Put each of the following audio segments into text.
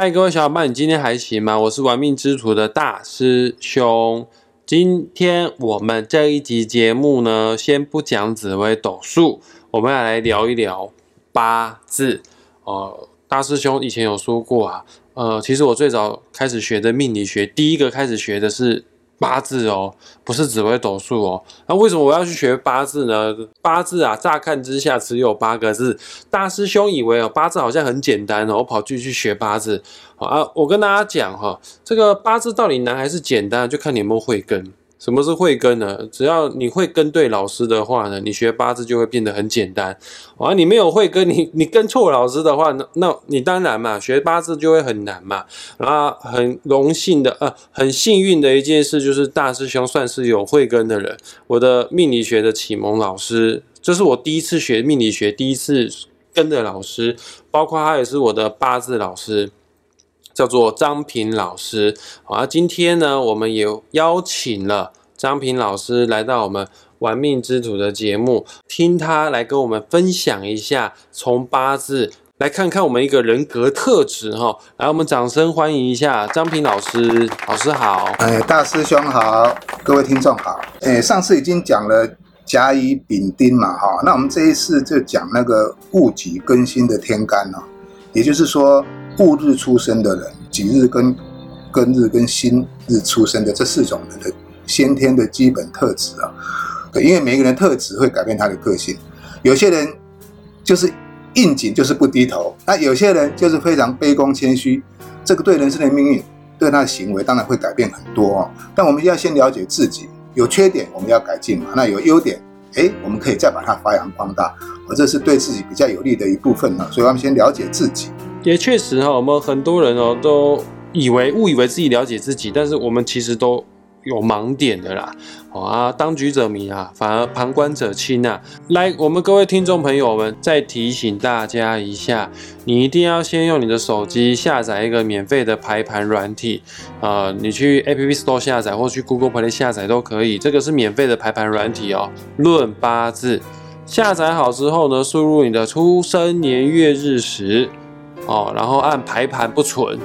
嗨，各位小伙伴，你今天还行吗？我是玩命之徒的大师兄。今天我们这一集节目呢，先不讲紫微斗数，我们要来聊一聊八字。呃，大师兄以前有说过啊，呃，其实我最早开始学的命理学，第一个开始学的是。八字哦，不是只会斗数哦。那为什么我要去学八字呢？八字啊，乍看之下只有八个字。大师兄以为哦，八字好像很简单哦，我跑去去学八字。啊，我跟大家讲哈，这个八字到底难还是简单，就看你有没有慧根。什么是慧根呢？只要你会跟对老师的话呢，你学八字就会变得很简单。啊，你没有慧根，你你跟错老师的话，那那你当然嘛，学八字就会很难嘛。啊，很荣幸的，呃，很幸运的一件事就是大师兄算是有慧根的人，我的命理学的启蒙老师，这是我第一次学命理学，第一次跟的老师，包括他也是我的八字老师。叫做张平老师，好，今天呢，我们也邀请了张平老师来到我们玩命之徒的节目，听他来跟我们分享一下从八字来看看我们一个人格特质哈。来，我们掌声欢迎一下张平老师，老师好。哎，大师兄好，各位听众好。哎，上次已经讲了甲乙丙丁嘛哈，那我们这一次就讲那个戊己庚辛的天干哦，也就是说。戊日出生的人，己日跟庚日跟辛日出生的这四种人的先天的基本特质啊，因为每个人特质会改变他的个性。有些人就是应景，就是不低头；那有些人就是非常卑躬谦虚。这个对人生的命运，对他的行为当然会改变很多哦。但我们要先了解自己，有缺点我们要改进嘛。那有优点，哎，我们可以再把它发扬光大，而这是对自己比较有利的一部分呢。所以我们先了解自己。也确实哈，我们很多人哦都以为误以为自己了解自己，但是我们其实都有盲点的啦。好啊，当局者迷啊，反而旁观者清啊。来，我们各位听众朋友们，再提醒大家一下，你一定要先用你的手机下载一个免费的排盘软体啊，你去 App Store 下载或去 Google Play 下载都可以。这个是免费的排盘软体哦，论八字。下载好之后呢，输入你的出生年月日时。哦，然后按排盘不存，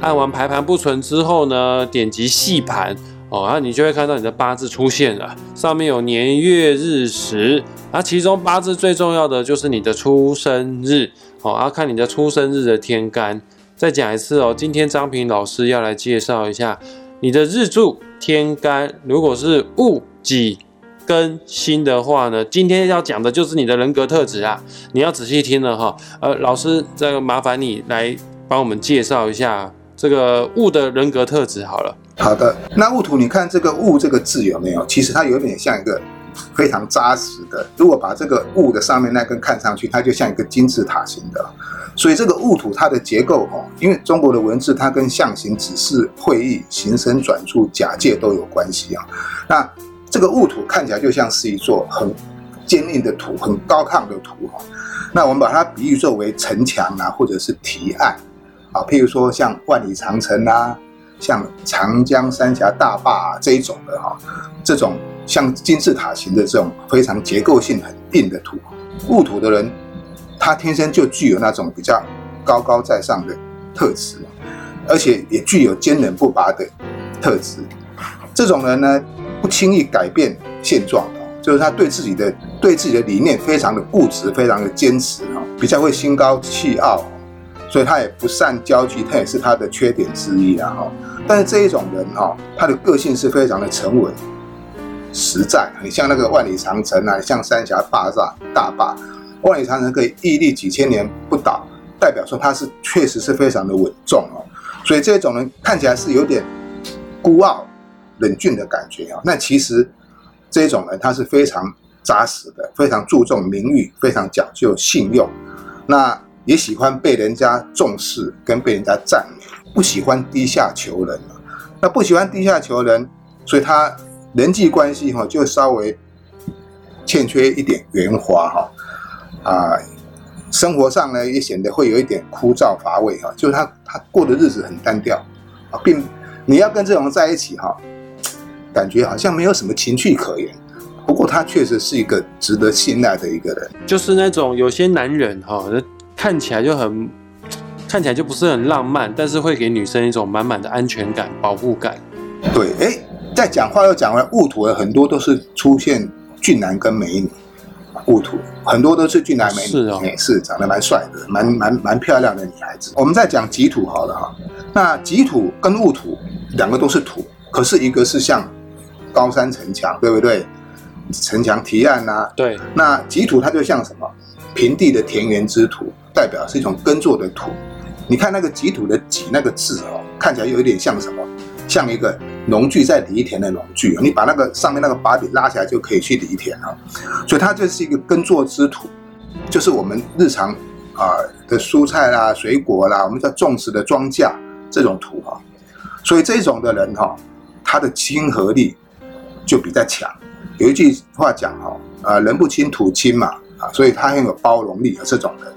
按完排盘不存之后呢，点击细盘，哦，然后你就会看到你的八字出现了，上面有年月日时，那其中八字最重要的就是你的出生日，哦，要看你的出生日的天干。再讲一次哦，今天张平老师要来介绍一下你的日柱天干，如果是戊己。更新的话呢，今天要讲的就是你的人格特质啊，你要仔细听了哈。呃，老师，这个麻烦你来帮我们介绍一下这个物的人格特质好了。好的，那戊土，你看这个戊这个字有没有？其实它有点像一个非常扎实的。如果把这个戊的上面那根看上去，它就像一个金字塔形的。所以这个戊土它的结构哈，因为中国的文字它跟象形、指示、会意、形声、转注、假借都有关系啊。那这个戊土看起来就像是一座很坚硬的土，很高亢的土哈。那我们把它比喻作为城墙啊，或者是堤岸啊，譬如说像万里长城啊，像长江三峡大坝这一种的哈，这种像金字塔形的这种非常结构性很硬的土，戊土的人他天生就具有那种比较高高在上的特质，而且也具有坚韧不拔的特质。这种人呢。不轻易改变现状就是他对自己的对自己的理念非常的固执，非常的坚持哈，比较会心高气傲，所以他也不善交际，他也是他的缺点之一啊哈。但是这一种人哈，他的个性是非常的沉稳、实在，很像那个万里长城啊，像三峡坝上大坝，万里长城可以屹立几千年不倒，代表说他是确实是非常的稳重哦。所以这种人看起来是有点孤傲。冷峻的感觉啊，那其实这种人他是非常扎实的，非常注重名誉，非常讲究信用，那也喜欢被人家重视跟被人家赞美，不喜欢低下求人那不喜欢低下求人，所以他人际关系哈就稍微欠缺一点圆滑哈啊，生活上呢也显得会有一点枯燥乏味哈，就是他他过的日子很单调啊，并你要跟这种人在一起哈。感觉好像没有什么情趣可言，不过他确实是一个值得信赖的一个人。就是那种有些男人哈，看起来就很看起来就不是很浪漫，但是会给女生一种满满的安全感、保护感。对，哎，在讲话又讲回来，戊土的很多都是出现俊男跟美女，戊土很多都是俊男美女，是哦哎是长得蛮帅的，蛮蛮蛮漂亮的女孩子。我们再讲己土好了哈，那己土跟戊土两个都是土，可是一个是像高山城墙，对不对？城墙提案呐、对，那己土它就像什么平地的田园之土，代表是一种耕作的土。你看那个己土的己那个字哦，看起来有一点像什么？像一个农具在犁田的农具，你把那个上面那个把柄拉起来就可以去犁田了。所以它就是一个耕作之土，就是我们日常啊、的蔬菜啦、水果啦，我们叫种植的庄稼这种土哈、所以这种的人哈、他的亲和力就比较强。有一句话讲哈、啊，人不亲土亲嘛，啊，所以他很有包容力啊，这种人。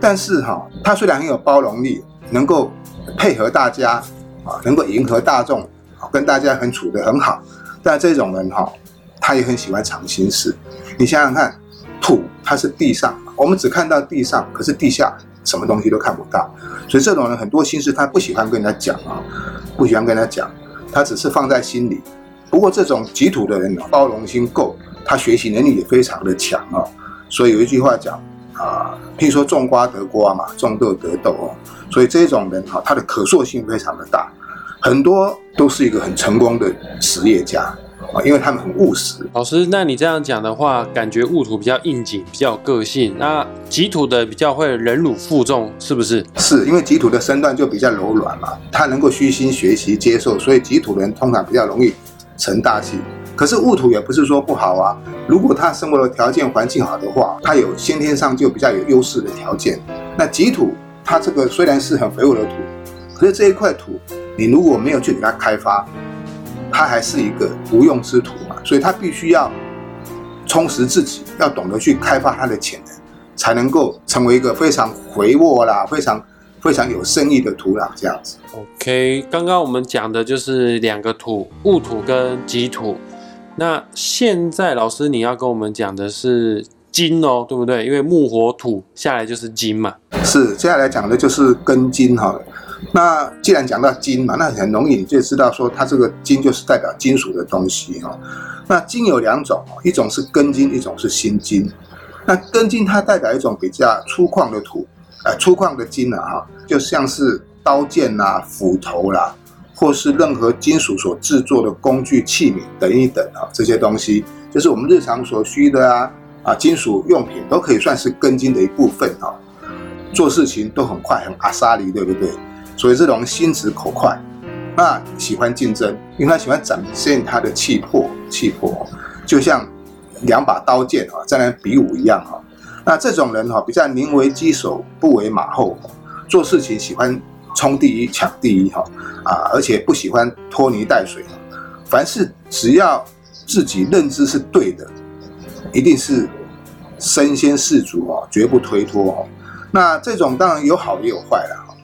但是哈、他虽然很有包容力，能够配合大家啊，能够迎合大众，跟大家很处得很好，但这种人哈、他也很喜欢藏心事。你想想看，土它是地上，我们只看到地上，可是地下什么东西都看不到，所以这种人很多心事他不喜欢跟人家讲啊，不喜欢跟人家讲，他只是放在心里。不过这种己土的人呢，包容心够，他学习能力也非常的强哦。所以有一句话讲啊，譬如说种瓜得瓜嘛，种豆得豆哦。所以这种人哈、他的可塑性非常的大，很多都是一个很成功的实业家啊，因为他们很务实。老师，那你这样讲的话，感觉戊土比较应景，比较有个性。那己土的比较会忍辱负重，是不是？是因为己土的身段就比较柔软嘛，他能够虚心学习接受，所以己土人通常比较容易成大器。可是戊土也不是说不好啊，如果他生活的条件环境好的话，他有先天上就比较有优势的条件。那己土它这个虽然是很肥沃的土，可是这一块土你如果没有去给它开发，它还是一个无用之土嘛，所以它必须要充实自己，要懂得去开发它的潜能，才能够成为一个非常肥沃啦、非常非常有生意的土壤这样子。OK，刚刚我们讲的就是两个土，戊土跟己土。那现在老师你要跟我们讲的是金哦，对不对？因为木火土下来就是金嘛。是，接下来讲的就是根金哈。那既然讲到金嘛，那很容易你就知道说它这个金就是代表金属的东西哈。那金有两种，一种是根金，一种是心金。那根金它代表一种比较粗犷的土，呃，粗犷的金啊哈，就像是刀剑啦、斧头啦，或是任何金属所制作的工具器皿等一等啊，这些东西就是我们日常所需的啊啊金属用品都可以算是根金的一部分啊。做事情都很快，很阿萨里，对不对？所以这种心直口快，那喜欢竞争，因为他喜欢展现他的气魄，气魄就像两把刀剑啊，在那比武一样哈。那这种人哈，比较宁为鸡首，不为马后，做事情喜欢冲第一、抢第一哈啊，而且不喜欢拖泥带水。凡事只要自己认知是对的，一定是身先士卒哦，绝不推脱哦。那这种当然有好也有坏了哈。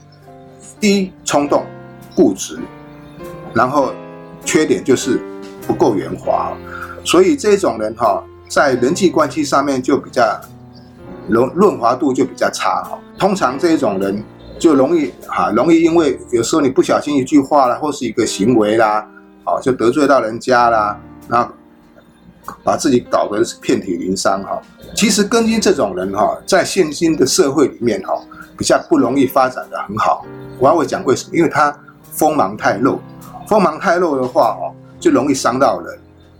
第一，冲动、固执，然后缺点就是不够圆滑，所以这种人哈，在人际关系上面就比较润润滑度就比较差哈。通常这种人就容易哈，容易因为有时候你不小心一句话啦，或是一个行为啦，啊，就得罪到人家啦，那把自己搞得是遍体鳞伤哈。其实根金这种人哈，在现今的社会里面哈，比较不容易发展的很好。我要会讲为什么？因为他锋芒太露，锋芒太露的话哦，就容易伤到人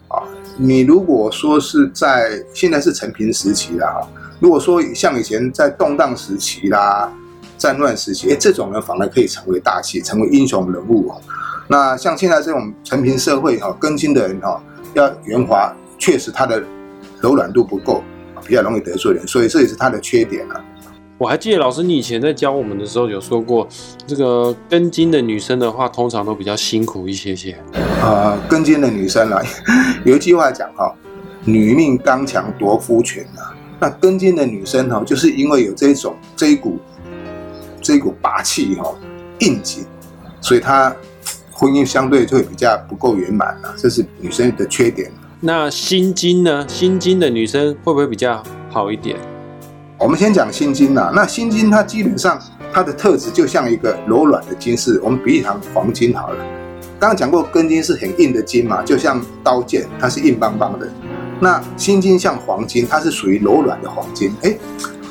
啊。你如果说是在现在是成平时期了，哈，如果说像以前在动荡时期啦、战乱时期，哎，这种人反而可以成为大器，成为英雄人物哦。那像现在这种成平社会哈，根金的人哈，要圆滑，确实他的柔软度不够，比较容易得罪人，所以这也是他的缺点啊。我还记得老师你以前在教我们的时候有说过，这个根金的女生的话，通常都比较辛苦一些些。呃，根金的女生啊，有一句话讲哈、女命刚强夺夫权啊。那根金的女生哈、就是因为有这种这一股这一股霸气哈、应景，所以她婚姻相对就会比较不够圆满啊，这是女生的缺点。那心金呢？心金的女生会不会比较好一点？我们先讲心金呐，那心金它基本上它的特质就像一个柔软的金饰，我们比喻成黄金好了。刚刚讲过根金是很硬的金嘛，就像刀剑，它是硬邦邦的。那心金像黄金，它是属于柔软的黄金。哎，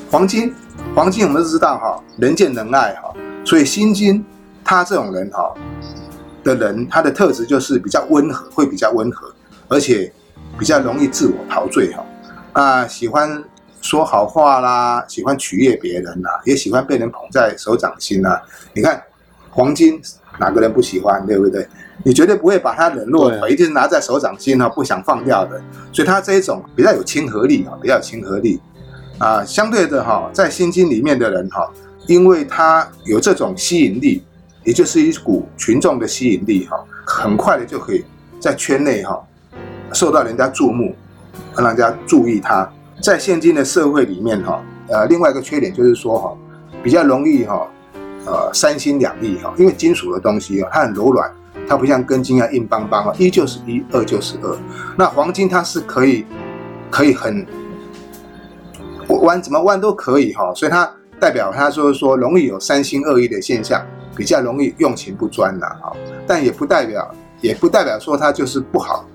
黄金，黄金我们都知道哈，人见人爱哈，所以心金他这种人哈的人，他的特质就是比较温和，会比较温和，而且比较容易自我陶醉哈。啊，喜欢。说好话啦，喜欢取悦别人啦，也喜欢被人捧在手掌心啦。你看，黄金哪个人不喜欢，对不对？你绝对不会把他冷落，一定是拿在手掌心哈，不想放掉的。所以他这一种比较有亲和力啊，比较有亲和力啊。相对的哈，在心经里面的人哈，因为他有这种吸引力，也就是一股群众的吸引力哈，很快的就可以在圈内哈受到人家注目，让人家注意他。在现今的社会里面，哈，呃，另外一个缺点就是说，哈，比较容易哈，呃，三心两意哈，因为金属的东西啊，它很柔软，它不像根金啊硬邦邦啊，一就是一，二就是二。那黄金它是可以，可以很弯，怎么弯都可以哈，所以它代表它说说容易有三心二意的现象，比较容易用情不专呐，哈，但也不代表，也不代表说它就是不好，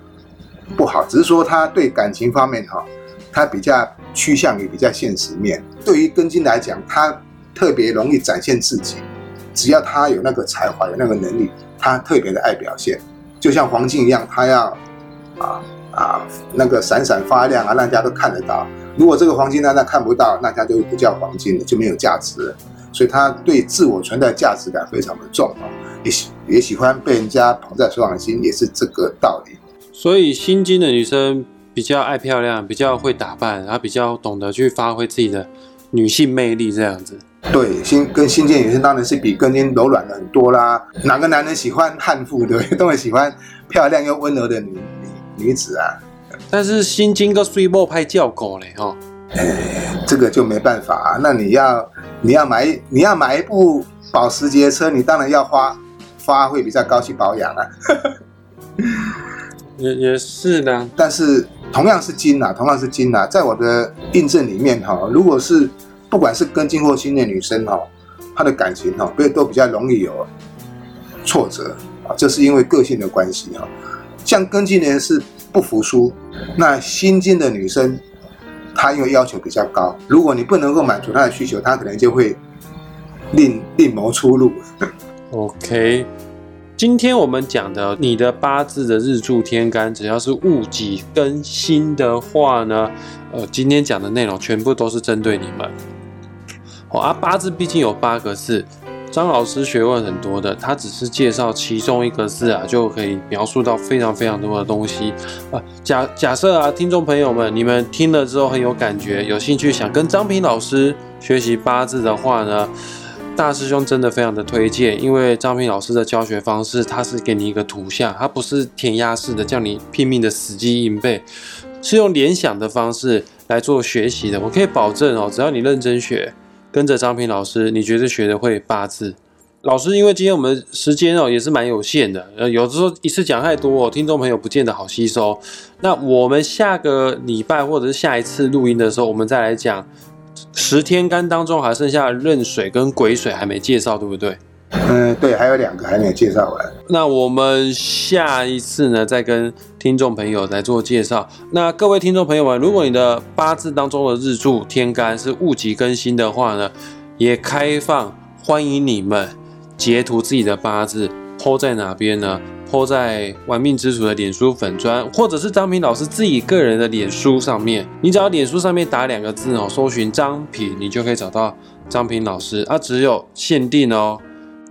不好，只是说它对感情方面哈。它比较趋向于比较现实面，对于根金来讲，它特别容易展现自己。只要他有那个才华，有那个能力，他特别的爱表现，就像黄金一样，他要啊啊那个闪闪发亮啊，让大家都看得到。如果这个黄金大家看不到，那它就不叫黄金了，就没有价值了。所以他对自我存在价值感非常的重啊，也喜也喜欢被人家捧在手掌心，也是这个道理。所以心金的女生。比较爱漂亮，比较会打扮，然后比较懂得去发挥自己的女性魅力，这样子。对，新跟新建女生当然是比根金柔软的很多啦。哪个男人喜欢悍妇，对？都会喜欢漂亮又温柔的女女女子啊。但是新金跟水波拍叫狗嘞，哈。哎，这个就没办法啊。那你要你要买你要买一部保时捷车，你当然要花花会比较高去保养啊。也也是的，但是。同样是金呐，同样是金呐，在我的印证里面哈，如果是不管是跟金或新的女生哈，她的感情哈，都都比较容易有挫折啊，这是因为个性的关系哈。像跟金的人是不服输，那新金的女生，她因为要求比较高，如果你不能够满足她的需求，她可能就会另另谋出路。OK。今天我们讲的你的八字的日柱天干，只要是戊己庚辛的话呢，呃，今天讲的内容全部都是针对你们。哦啊，八字毕竟有八个字，张老师学问很多的，他只是介绍其中一个字啊，就可以描述到非常非常多的东西啊。假假设啊，听众朋友们，你们听了之后很有感觉，有兴趣想跟张平老师学习八字的话呢？大师兄真的非常的推荐，因为张平老师的教学方式，他是给你一个图像，他不是填鸭式的，叫你拼命的死记硬背，是用联想的方式来做学习的。我可以保证哦，只要你认真学，跟着张平老师，你绝对学的会八字。老师，因为今天我们时间哦也是蛮有限的，呃，有的时候一次讲太多，哦听众朋友不见得好吸收。那我们下个礼拜或者是下一次录音的时候，我们再来讲。十天干当中还剩下壬水跟癸水还没介绍，对不对？嗯，对，还有两个还没有介绍完。那我们下一次呢，再跟听众朋友来做介绍。那各位听众朋友们，如果你的八字当中的日柱天干是戊己更新的话呢，也开放欢迎你们截图自己的八字泼在哪边呢？泼在玩命之主的脸书粉砖，或者是张平老师自己个人的脸书上面。你只要脸书上面打两个字哦，搜寻张平，你就可以找到张平老师。啊，只有限定哦，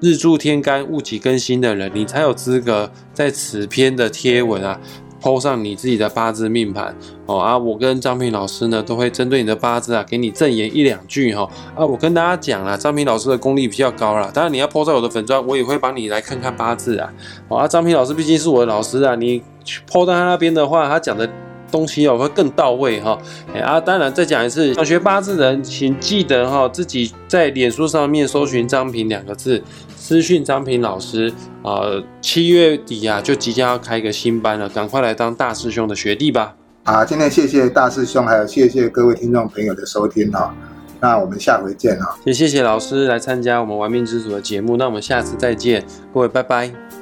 日柱天干戊己更新的人，你才有资格在此篇的贴文啊。抛上你自己的八字命盘哦啊，我跟张平老师呢都会针对你的八字啊，给你赠言一两句哈啊，我跟大家讲啊，张平老师的功力比较高啦，当然你要抛在我的粉砖，我也会帮你来看看八字啊。哦啊，张平老师毕竟是我的老师啊，你抛在他那边的话，他讲的东西哦会更到位哈。哎啊，当然再讲一次，想学八字的人，请记得哈，自己在脸书上面搜寻张平两个字。私讯张平老师，呃，七月底啊，就即将要开一个新班了，赶快来当大师兄的学弟吧！啊，今天谢谢大师兄，还有谢谢各位听众朋友的收听哈。那我们下回见啊。也谢谢老师来参加我们玩命之主的节目，那我们下次再见，各位拜拜。